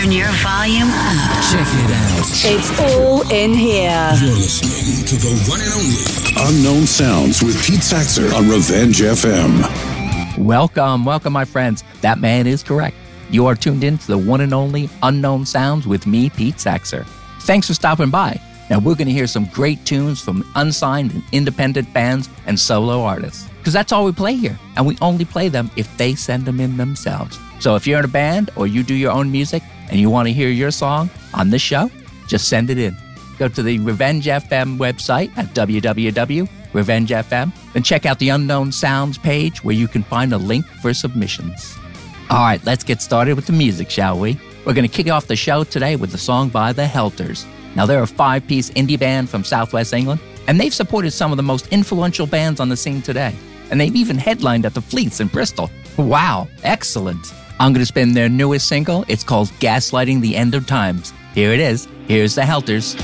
Turn your volume up. Check it out. It's all in here. You're listening to the one and only Unknown Sounds with Pete Saxer on Revenge FM. Welcome, welcome, my friends. That man is correct. You are tuned in to the one and only Unknown Sounds with me, Pete Saxer. Thanks for stopping by. Now, we're going to hear some great tunes from unsigned and independent bands and solo artists. Because that's all we play here. And we only play them if they send them in themselves. So if you're in a band or you do your own music and you want to hear your song on this show, just send it in. Go to the Revenge FM website at www.revengefm and check out the Unknown Sounds page where you can find a link for submissions. All right, let's get started with the music, shall we? We're going to kick off the show today with a song by the Helters. Now, they're a five piece indie band from Southwest England, and they've supported some of the most influential bands on the scene today. And they've even headlined at the Fleece in Bristol. Wow, excellent. I'm going to spin their newest single. It's called Gaslighting the End of Times. Here it is. Here's the Helters.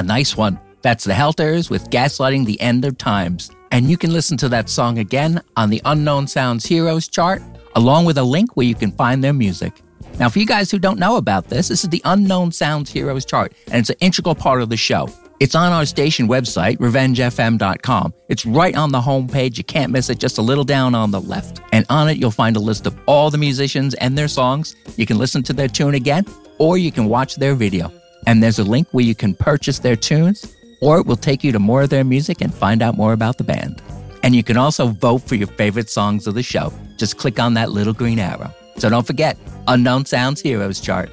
Yeah, nice one. That's the Helters with Gaslighting the End of Times. And you can listen to that song again on the Unknown Sounds Heroes chart, along with a link where you can find their music. Now, for you guys who don't know about this, this is the Unknown Sounds Heroes chart, and it's an integral part of the show. It's on our station website, revengefm.com. It's right on the homepage. You can't miss it, just a little down on the left. And on it, you'll find a list of all the musicians and their songs. You can listen to their tune again, or you can watch their video. And there's a link where you can purchase their tunes, or it will take you to more of their music and find out more about the band. And you can also vote for your favorite songs of the show. Just click on that little green arrow. So don't forget, Unknown Sounds Heroes chart.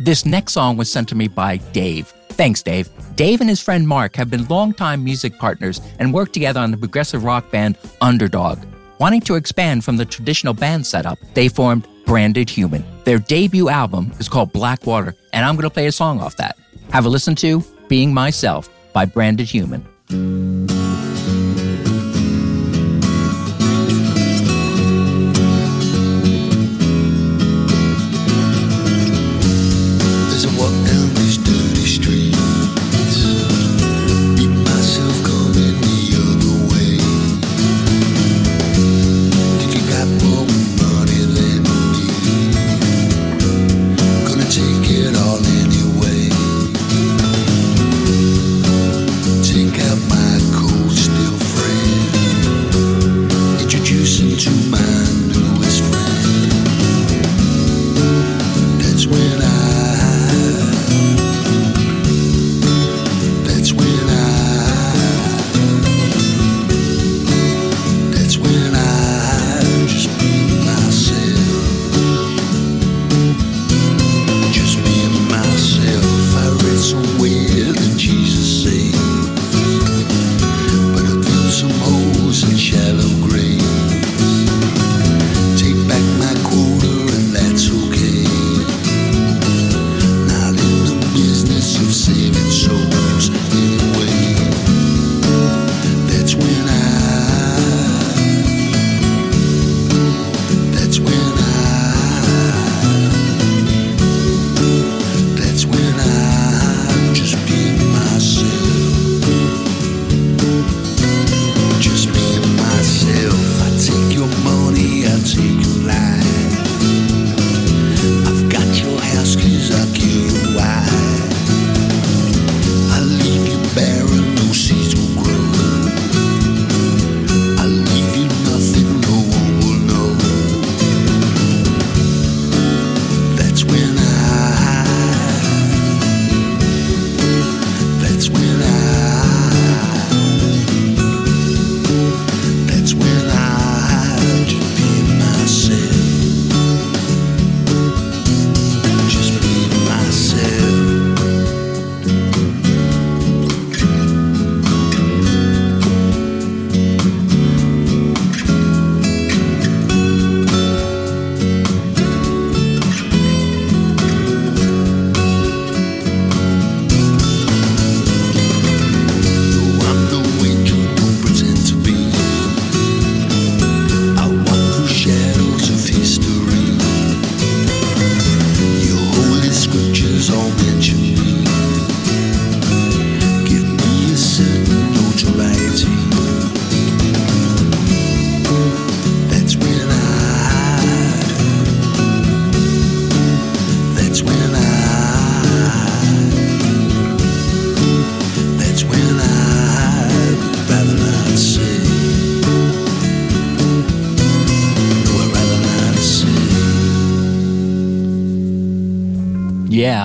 This next song was sent to me by Dave. Thanks, Dave. Dave and his friend Mark have been longtime music partners and worked together on the progressive rock band Underdog. Wanting to expand from the traditional band setup, they formed Branded Human. Their debut album is called Blackwater, and I'm going to play a song off that. Have a listen to Being Myself by Branded Human.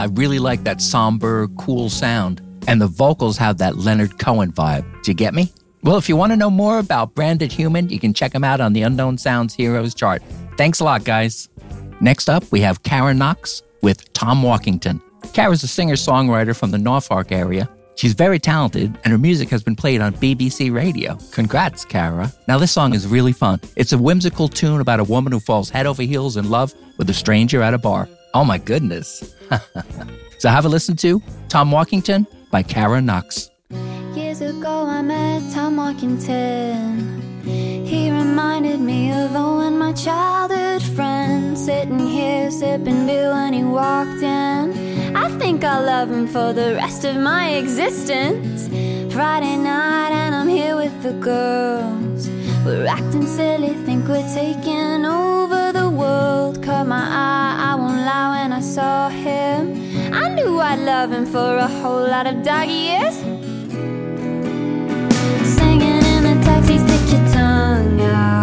I really like that somber, cool sound. And the vocals have that Leonard Cohen vibe. Do you get me? Well, if you want to know more about Branded Human, you can check them out on the Unknown Sounds Heroes chart. Thanks a lot, guys. Next up, we have Kara Knox with Tom Walkington. Kara's a singer songwriter from the Norfolk area. She's very talented, and her music has been played on BBC Radio. Congrats, Kara. Now, this song is really fun. It's a whimsical tune about a woman who falls head over heels in love with a stranger at a bar. Oh my goodness. so, have a listen to Tom Walkington by Kara Knox. Years ago, I met Tom Walkington. He reminded me of Owen, my childhood friend, sitting here sipping beer when he walked in. I think I'll love him for the rest of my existence. Friday night, and I'm here with the girls. We're acting silly, think we're taking over world caught my eye. I won't lie when I saw him. I knew I'd love him for a whole lot of dog years. Singing in the taxi, stick your tongue out.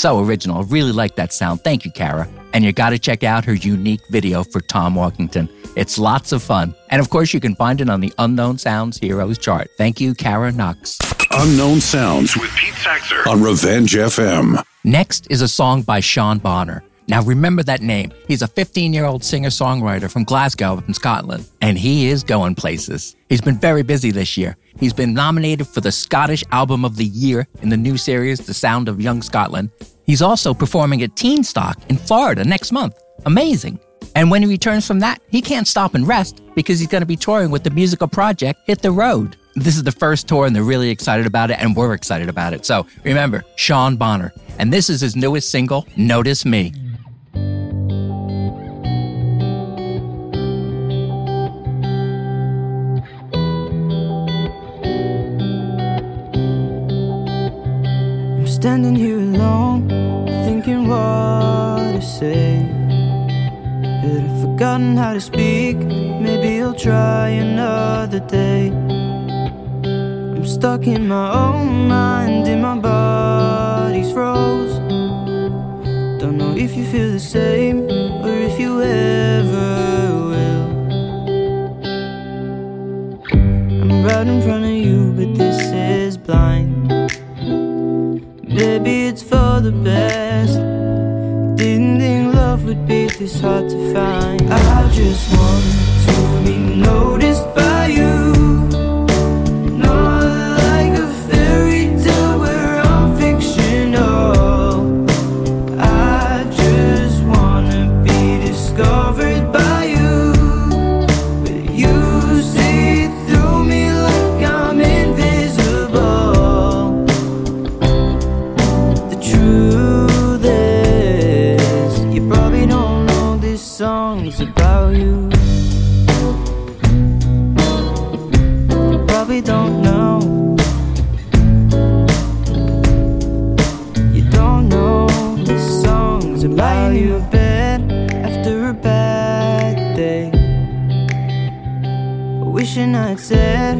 So original. I really like that sound. Thank you, Kara. And you got to check out her unique video for Tom Walkington. It's lots of fun. And of course, you can find it on the Unknown Sounds Heroes chart. Thank you, Kara Knox. Unknown Sounds with Pete Saxer on Revenge FM. Next is a song by Sean Bonner. Now remember that name. He's a 15 year old singer songwriter from Glasgow in Scotland, and he is going places. He's been very busy this year. He's been nominated for the Scottish Album of the Year in the new series, The Sound of Young Scotland. He's also performing at Teenstock in Florida next month. Amazing. And when he returns from that, he can't stop and rest because he's going to be touring with the musical project Hit the Road. This is the first tour, and they're really excited about it, and we're excited about it. So remember, Sean Bonner. And this is his newest single, Notice Me. Standing here alone, thinking what to say. But I've forgotten how to speak. Maybe I'll try another day. I'm stuck in my own mind, and my body's froze. Don't know if you feel the same, or if you ever will. I'm right in front of you, but this is blind. Maybe it's for the best. Didn't think love would be this hard to find. I just want to be noticed by you. Song's about you. in bed after a bad day. Wishing I'd said,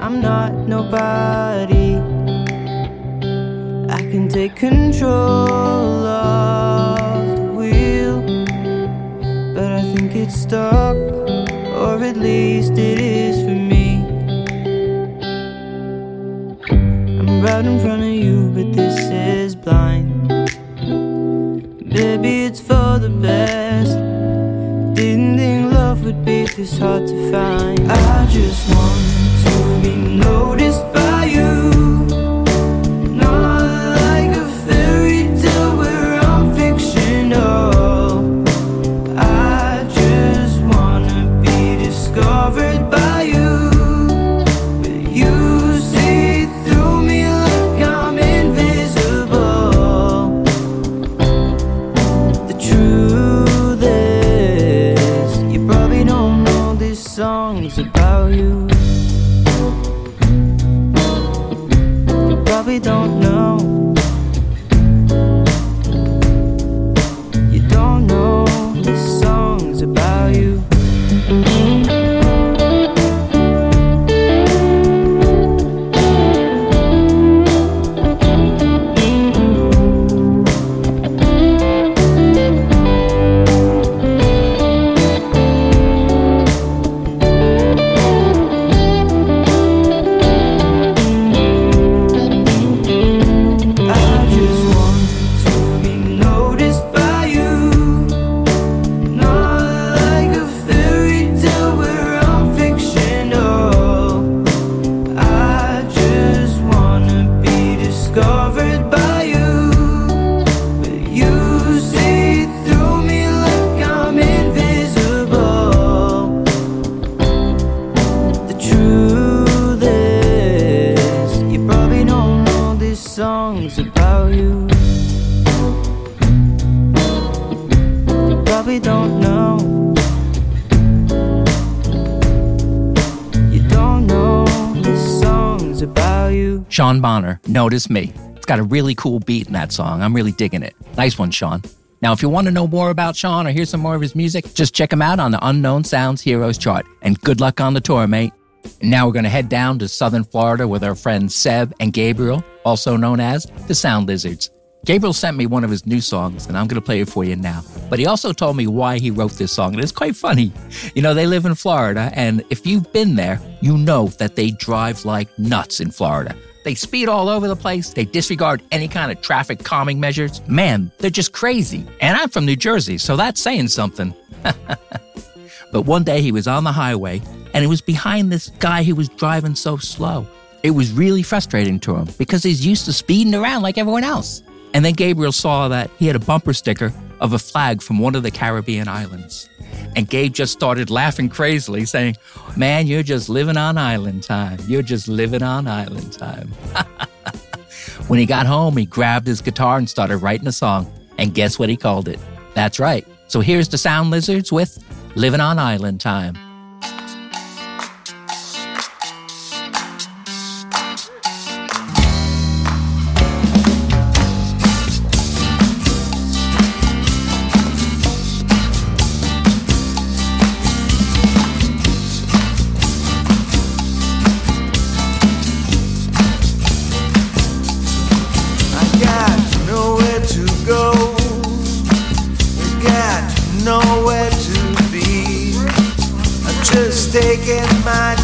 I'm not nobody. I can take control of the wheel, but I think it's stuck, or at least it is for me. Be hard to find. I just want Sean Bonner, Notice Me. It's got a really cool beat in that song. I'm really digging it. Nice one, Sean. Now, if you want to know more about Sean or hear some more of his music, just check him out on the Unknown Sounds Heroes chart. And good luck on the tour, mate. And now we're going to head down to southern Florida with our friends Seb and Gabriel, also known as the Sound Lizards. Gabriel sent me one of his new songs, and I'm going to play it for you now. But he also told me why he wrote this song, and it's quite funny. You know, they live in Florida, and if you've been there, you know that they drive like nuts in Florida. They speed all over the place. They disregard any kind of traffic calming measures. Man, they're just crazy. And I'm from New Jersey, so that's saying something. but one day he was on the highway and he was behind this guy who was driving so slow. It was really frustrating to him because he's used to speeding around like everyone else. And then Gabriel saw that he had a bumper sticker of a flag from one of the Caribbean islands. And Gabe just started laughing crazily, saying, Man, you're just living on island time. You're just living on island time. when he got home, he grabbed his guitar and started writing a song. And guess what he called it? That's right. So here's the Sound Lizards with Living on Island Time.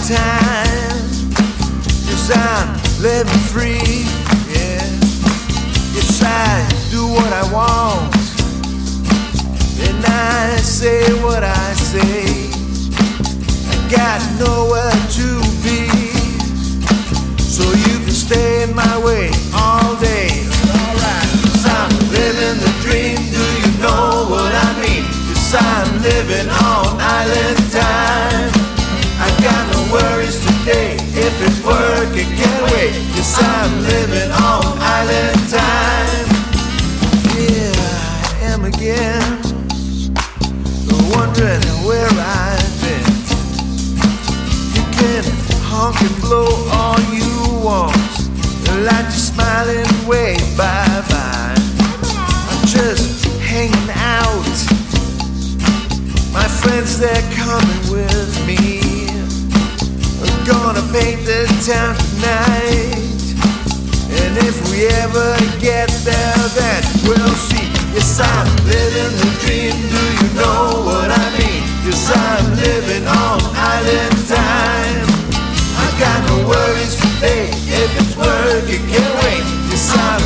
Time. Blow all you want. Like you're smiling, wave bye bye. I'm just hanging out. My friends, they're coming with me. We're gonna paint the town tonight. And if we ever get there, then wait.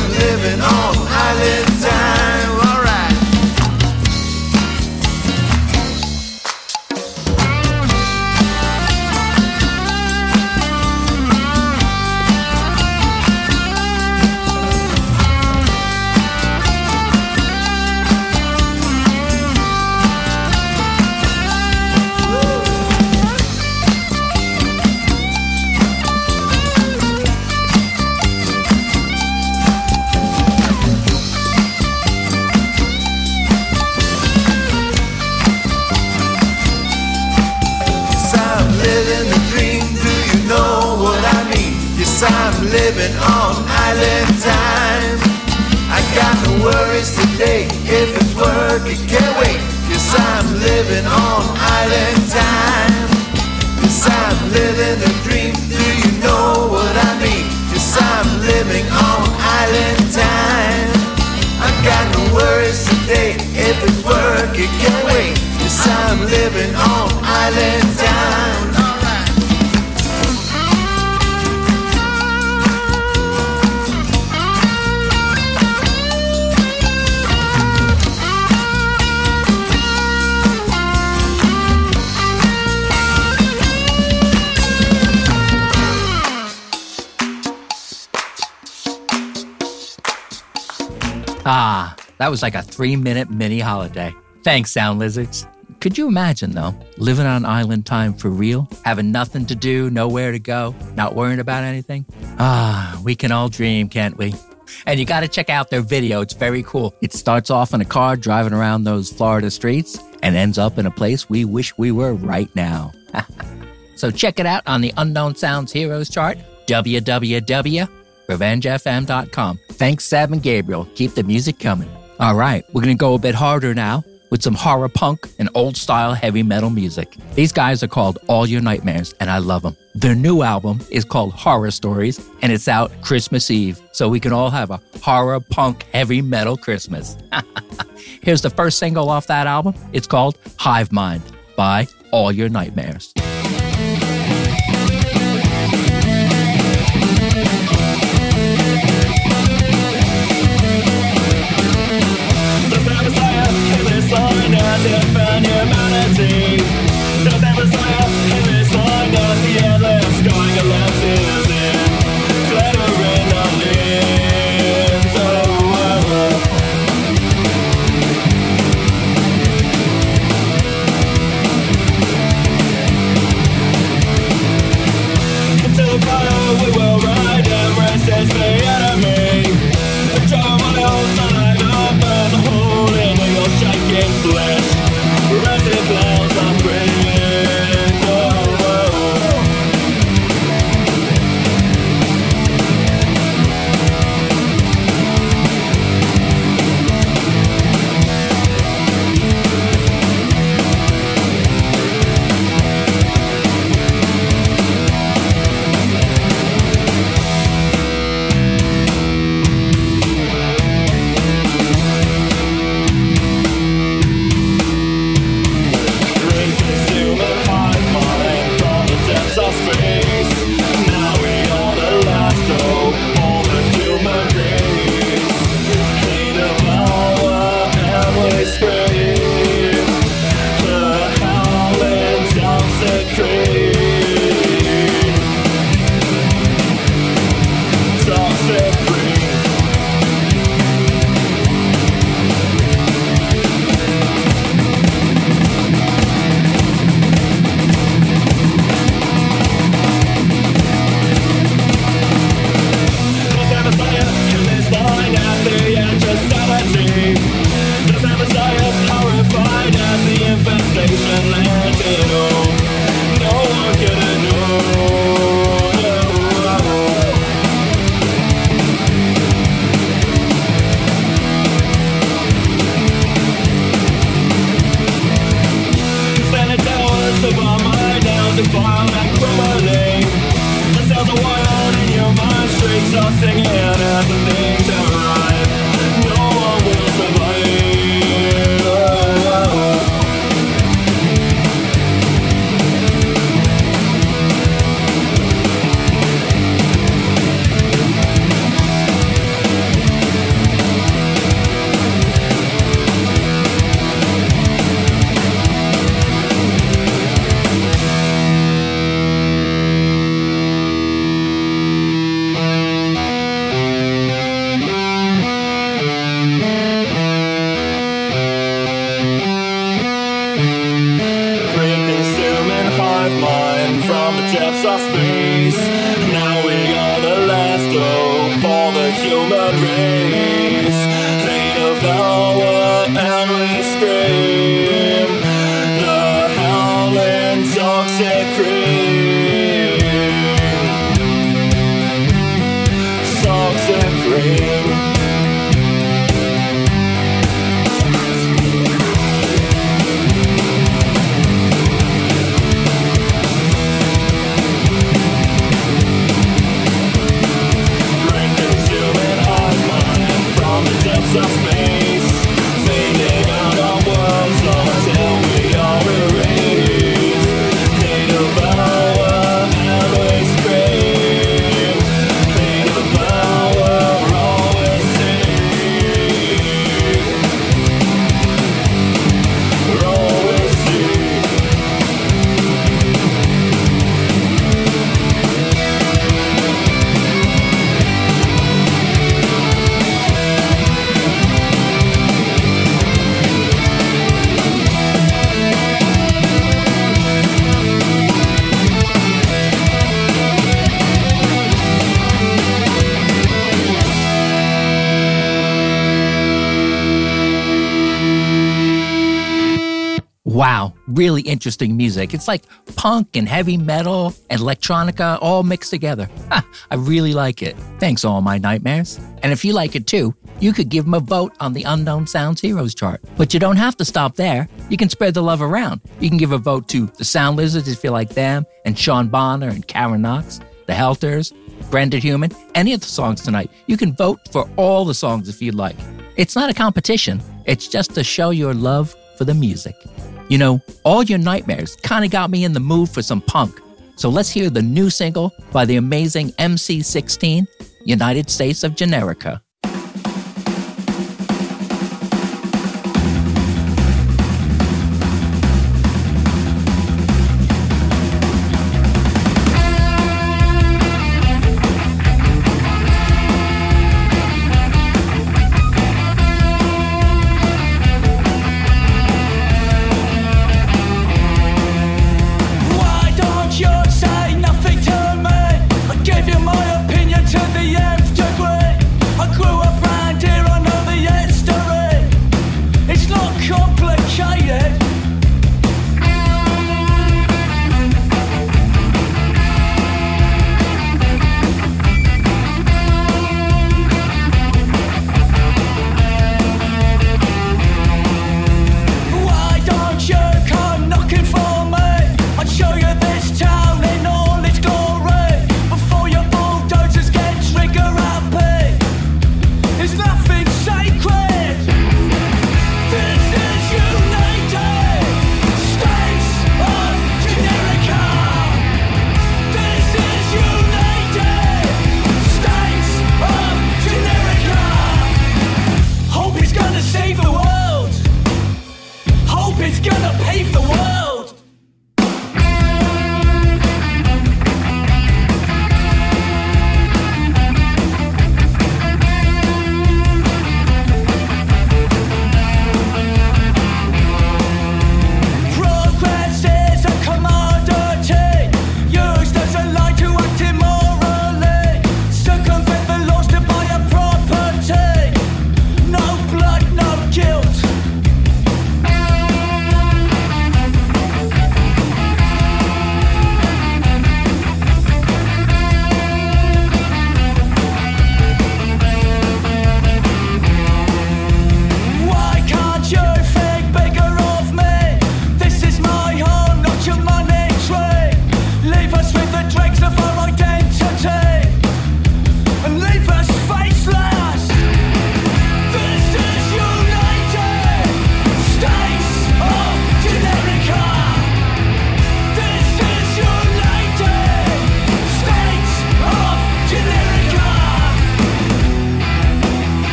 That was like a three minute mini holiday. Thanks, Sound Lizards. Could you imagine, though, living on island time for real? Having nothing to do, nowhere to go, not worrying about anything? Ah, we can all dream, can't we? and you got to check out their video. It's very cool. It starts off in a car driving around those Florida streets and ends up in a place we wish we were right now. so check it out on the Unknown Sounds Heroes chart, www.revengefm.com. Thanks, Sam and Gabriel. Keep the music coming. All right, we're going to go a bit harder now with some horror punk and old style heavy metal music. These guys are called All Your Nightmares, and I love them. Their new album is called Horror Stories, and it's out Christmas Eve, so we can all have a horror punk heavy metal Christmas. Here's the first single off that album. It's called Hive Mind by All Your Nightmares. Really interesting music. It's like punk and heavy metal and electronica all mixed together. Ha, I really like it. Thanks, All My Nightmares. And if you like it too, you could give them a vote on the Unknown Sounds Heroes chart. But you don't have to stop there. You can spread the love around. You can give a vote to the Sound Lizards if you like them, and Sean Bonner and Kara Knox, the Helters, Branded Human, any of the songs tonight. You can vote for all the songs if you'd like. It's not a competition, it's just to show your love for the music. You know, all your nightmares kind of got me in the mood for some punk. So let's hear the new single by the amazing MC16, United States of Generica.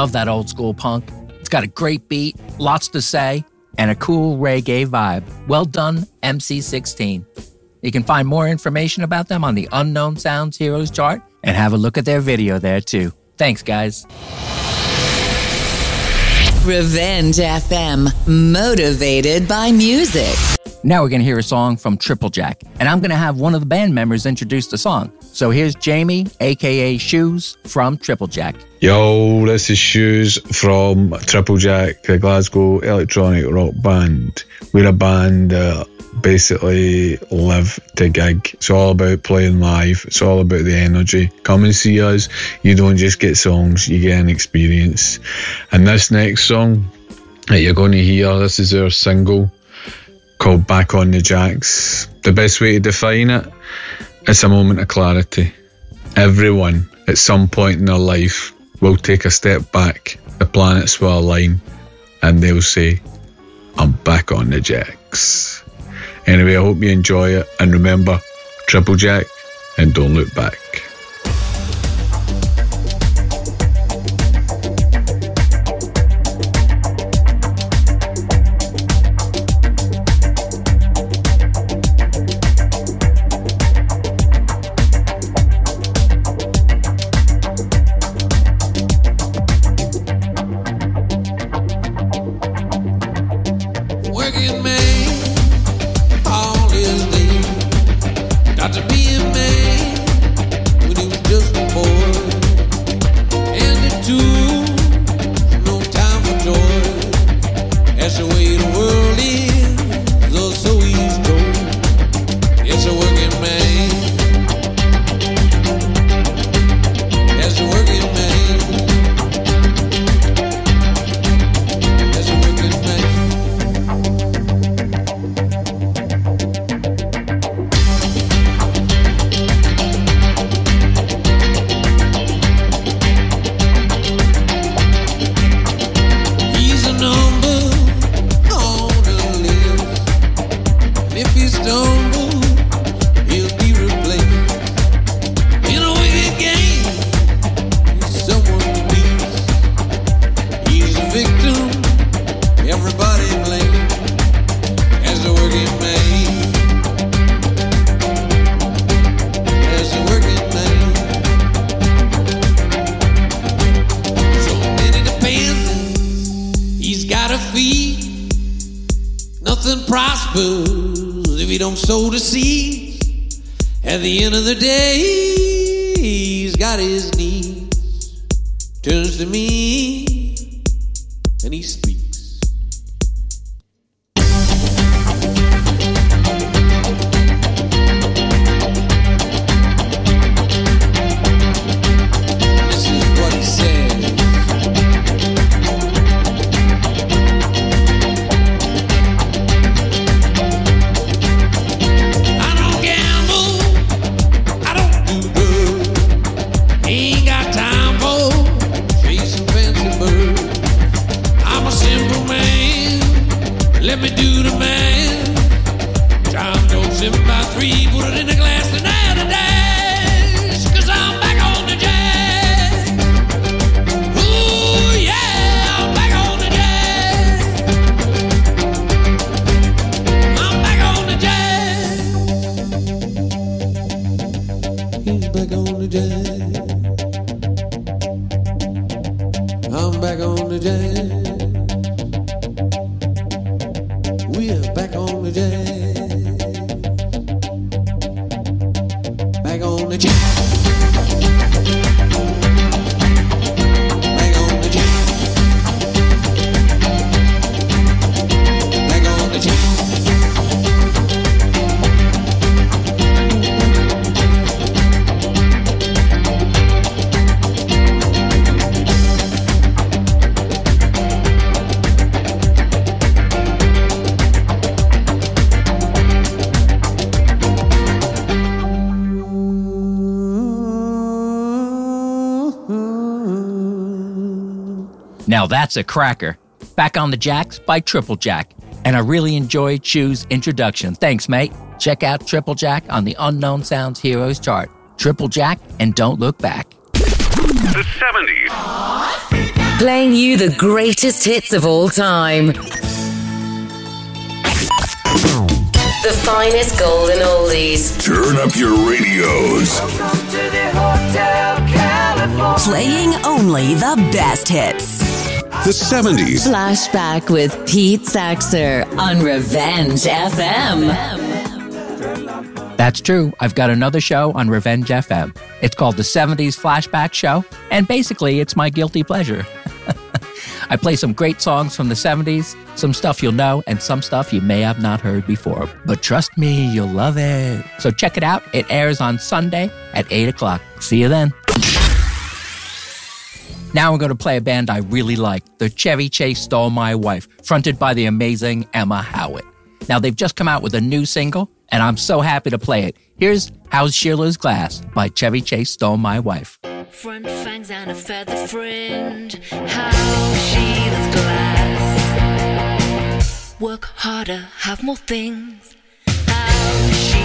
Love that old school punk. It's got a great beat, lots to say, and a cool reggae vibe. Well done, MC16. You can find more information about them on the Unknown Sounds Heroes chart and have a look at their video there too. Thanks, guys. Revenge FM, motivated by music. Now we're going to hear a song from Triplejack, and I'm going to have one of the band members introduce the song. So here's Jamie, aka Shoes, from Triplejack. Yo, this is Shoes from Triplejack, the Glasgow electronic rock band. We're a band that basically live to gig. It's all about playing live, it's all about the energy. Come and see us. You don't just get songs, you get an experience. And this next song that you're going to hear, this is our single called Back on the Jacks. The best way to define it, it's a moment of clarity. Everyone at some point in their life will take a step back, the planets will align, and they'll say, I'm back on the jacks. Anyway, I hope you enjoy it. And remember, Triplejack and don't look back. Don't sow the seeds. At the end of the day, he's got his needs. Turns to me Now that's a cracker. Back on the Jacks by Triplejack. And I really enjoyed Shoes' introduction. Thanks, mate. Check out Triplejack on the Unknown Sounds Heroes chart. Triplejack and Don't Look Back. The 70s. Playing you the greatest hits of all time. The finest golden oldies. Turn up your radios. Playing only the best hits. The 70s. Flashback with Pete Saxer on Revenge FM. That's true. I've got another show on Revenge FM. It's called the 70s Flashback Show, and basically, it's my guilty pleasure. I play some great songs from the 70s, some stuff you'll know, and some stuff you may have not heard before. But trust me, you'll love it. So check it out. It airs on Sunday at 8 o'clock. See you then. Now I'm going to play a band I really like, the Chevy Chase Stole My Wife, fronted by the amazing Emma Howitt. Now they've just come out with a new single, and I'm so happy to play it. Here's How's Sheila's Glass by Chevy Chase Stole My Wife. Front fangs and a feather fringe. How Sheila's glass. Work harder, have more things. Sheila's glass.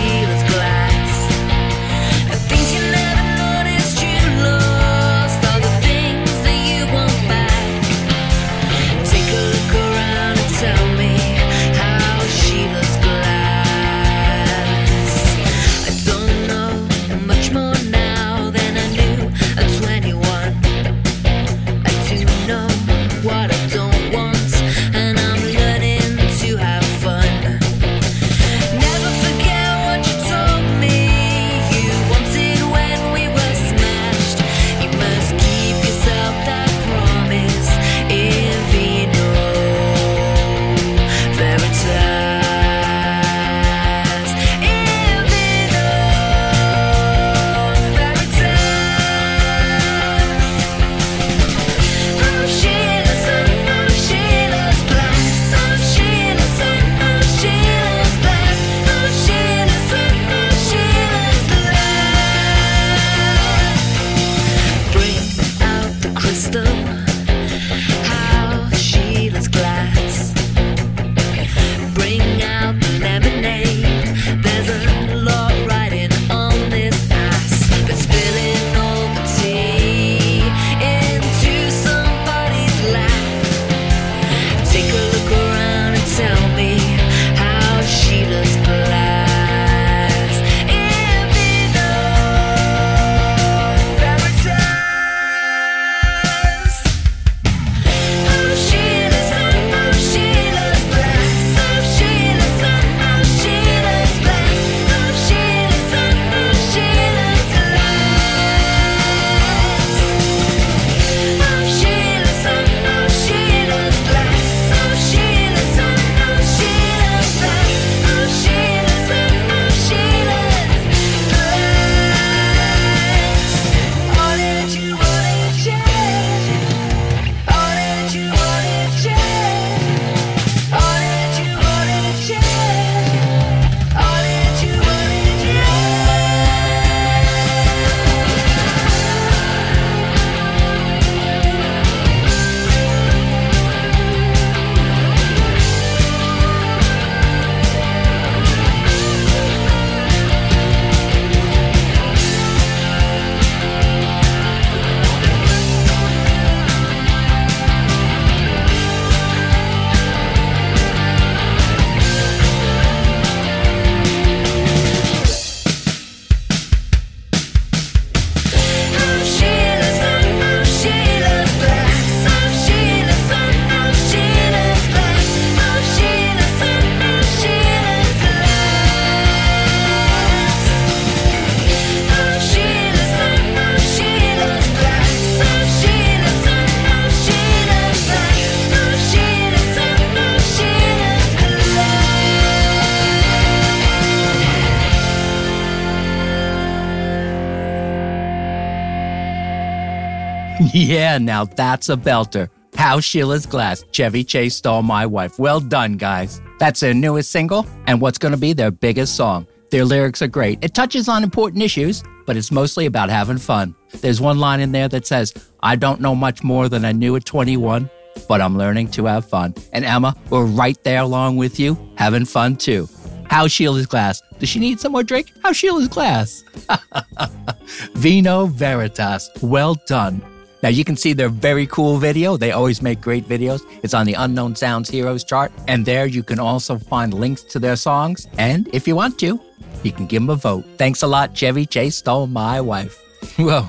Yeah, now that's a belter. How Sheila's Glass, Chevy Chase Stole My Wife. Well done, guys. That's their newest single and what's going to be their biggest song. Their lyrics are great. It touches on important issues, but it's mostly about having fun. There's one line in there that says, I don't know much more than I knew at 21, but I'm learning to have fun. And Emma, we're right there along with you, having fun too. How Sheila's Glass. Does she need some more drink? How Sheila's Glass. Vino Veritas. Well done. Now you can see their very cool video. They always make great videos. It's on the Unknown Sounds Heroes chart. And there you can also find links to their songs. And if you want to, you can give them a vote. Thanks a lot, Chevy Chase stole my wife. Whoa.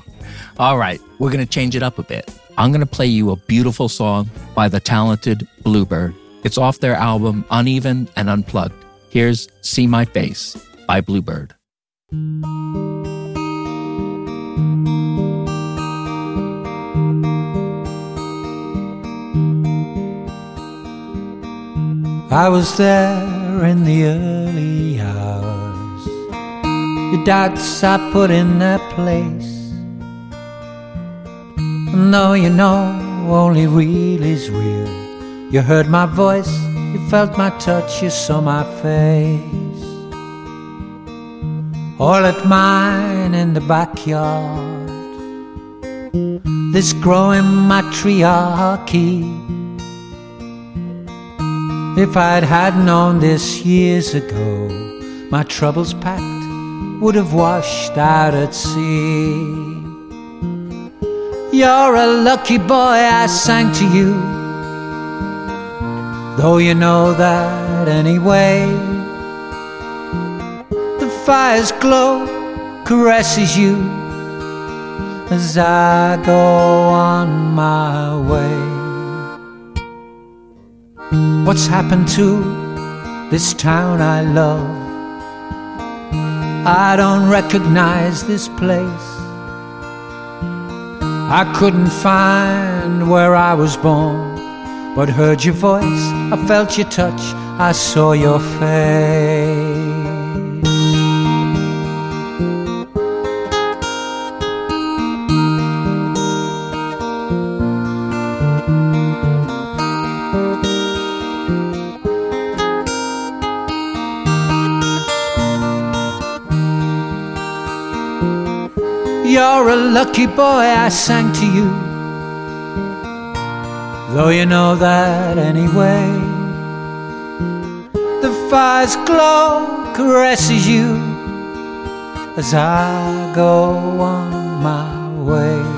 All right, we're going to change it up a bit. I'm going to play you a beautiful song by the talented Bluebyrd. It's off their album Uneven and Unplugged. Here's See My Face by Bluebyrd. I was there in the early hours. Your doubts I put in their place. And though you know only real is real, you heard my voice, you felt my touch, you saw my face. All at mine in the backyard. This growing matriarchy. If I'd had known this years ago, my troubles packed, would have washed out at sea. You're a lucky boy, I sang to you, though you know that anyway. The fire's glow caresses you as I go on my way. What's happened to this town I love? I don't recognize this place. I couldn't find where I was born, but heard your voice, I felt your touch, I saw your face. You're a lucky boy, I sang to you. Though you know that anyway. The fire's glow caresses you as I go on my way.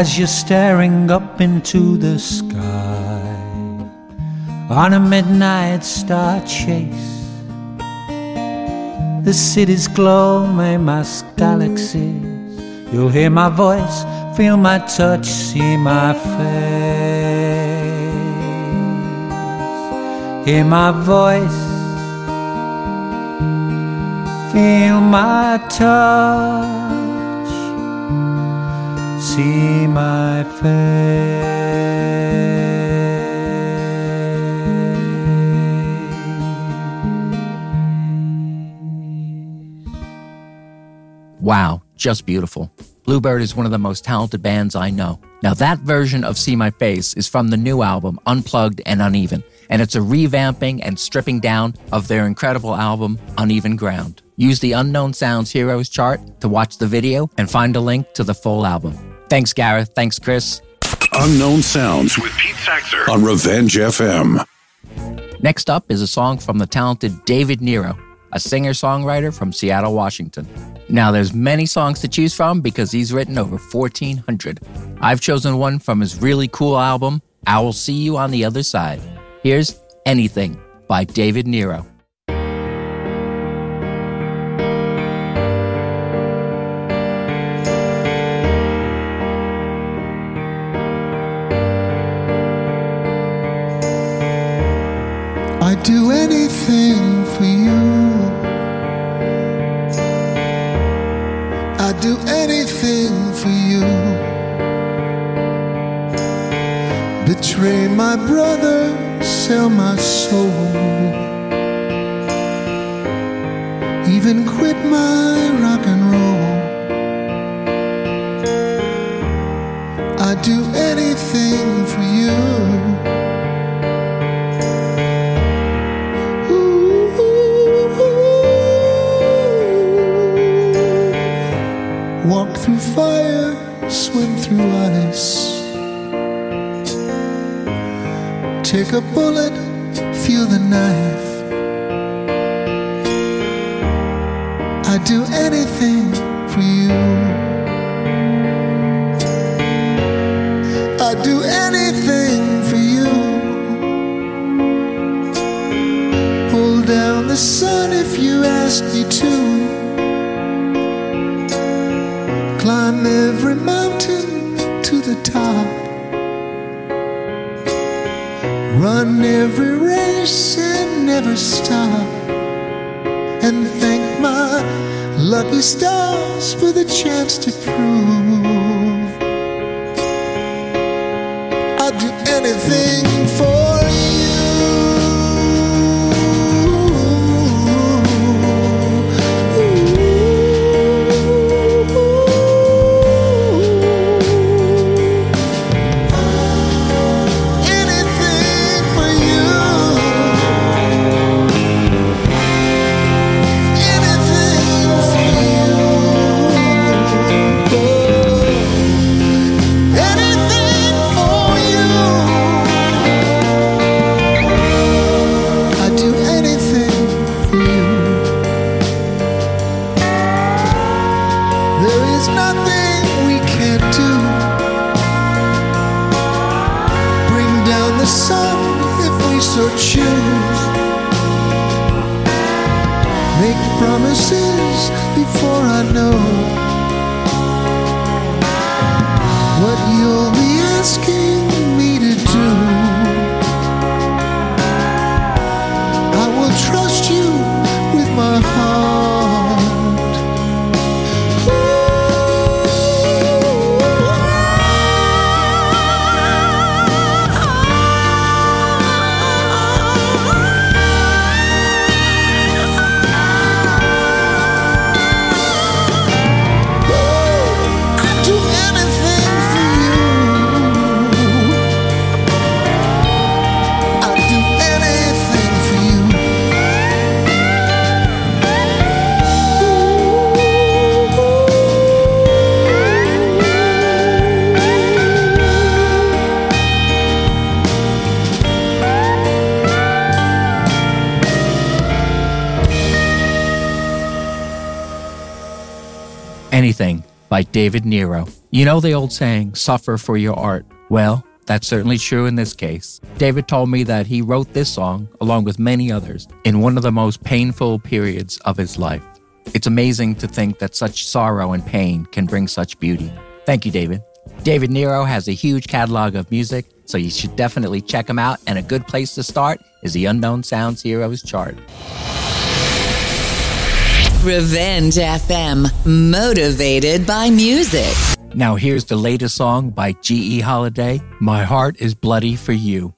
As you're staring up into the sky on a midnight star chase. The city's glow may mask galaxies. You'll hear my voice, feel my touch, see my face. Hear my voice, feel my touch see my Wow, just beautiful. Bluebyrd is one of the most talented bands I know. Now, that version of See My Face is from the new album, Unplugged and Uneven, and it's a revamping and stripping down of their incredible album, Uneven Ground. Use the Unknown Sounds Heroes chart to watch the video and find a link to the full album. Thanks, Gareth. Thanks, Chris. Unknown Sounds with Pete Saxer on Revenge FM. Next up is a song from the talented David Nyro, a singer-songwriter from Seattle, Washington. Now, there's many songs to choose from because he's written over 1,400. I've chosen one from his really cool album, I Will See You on the Other Side. Here's Anything by David Nyro. By David Nyro. You know the old saying, suffer for your art. Well, that's certainly true in this case. David told me that he wrote this song, along with many others, in one of the most painful periods of his life. It's amazing to think that such sorrow and pain can bring such beauty. Thank you, David. David Nyro has a huge catalog of music, so you should definitely check him out. And a good place to start is the Unknown Sounds Heroes chart. Revenge FM, motivated by music. Now, here's the latest song by G.E. Holliday My Heart is Bloody for You.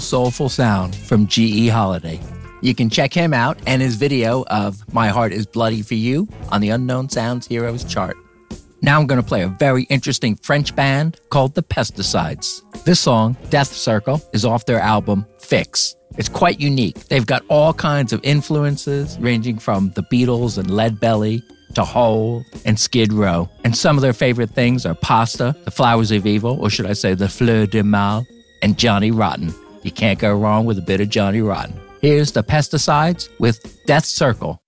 Soulful sound from G.E. Holliday. You can check him out and his video of My Heart is Bloody for You on the Unknown Sounds Heroes chart. Now I'm going to play a very interesting French band called the Pesticides. This song, Death Circle, is off their album Fix. It's quite unique. They've got all kinds of influences, ranging from the Beatles and Lead Belly to Hole and Skid Row. And some of their favorite things are Pasta, The Flowers of Evil, or should I say The Fleur de Mal, and Johnny Rotten. You can't go wrong with a bit of Johnny Rotten. Here's the Pesticides with Death Circle.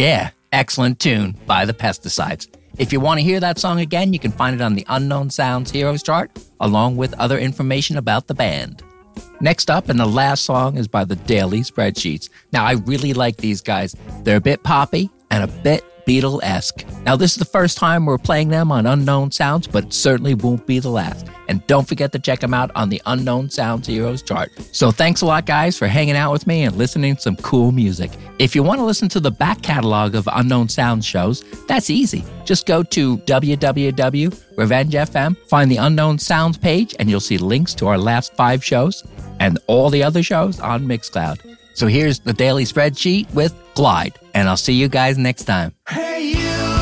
Yeah, excellent tune by the Pesticides. If you want to hear that song again, you can find it on the Unknown Sounds Heroes chart, along with other information about the band. Next up, and the last song is by the Daily Spreadsheets. Now, I really like these guys. They're a bit poppy and a bit Beatle esque. Now, this is the first time we're playing them on Unknown Sounds, but it certainly won't be the last. And don't forget to check them out on the Unknown Sounds Heroes chart. So, thanks a lot, guys, for hanging out with me and listening to some cool music. If you want to listen to the back catalog of Unknown Sounds shows, that's easy. Just go to www.revenge.fm, find the Unknown Sounds page, and you'll see links to our last five shows and all the other shows on Mixcloud. So here's the daily spreadsheet with Glide, and I'll see you guys next time. Hey, you.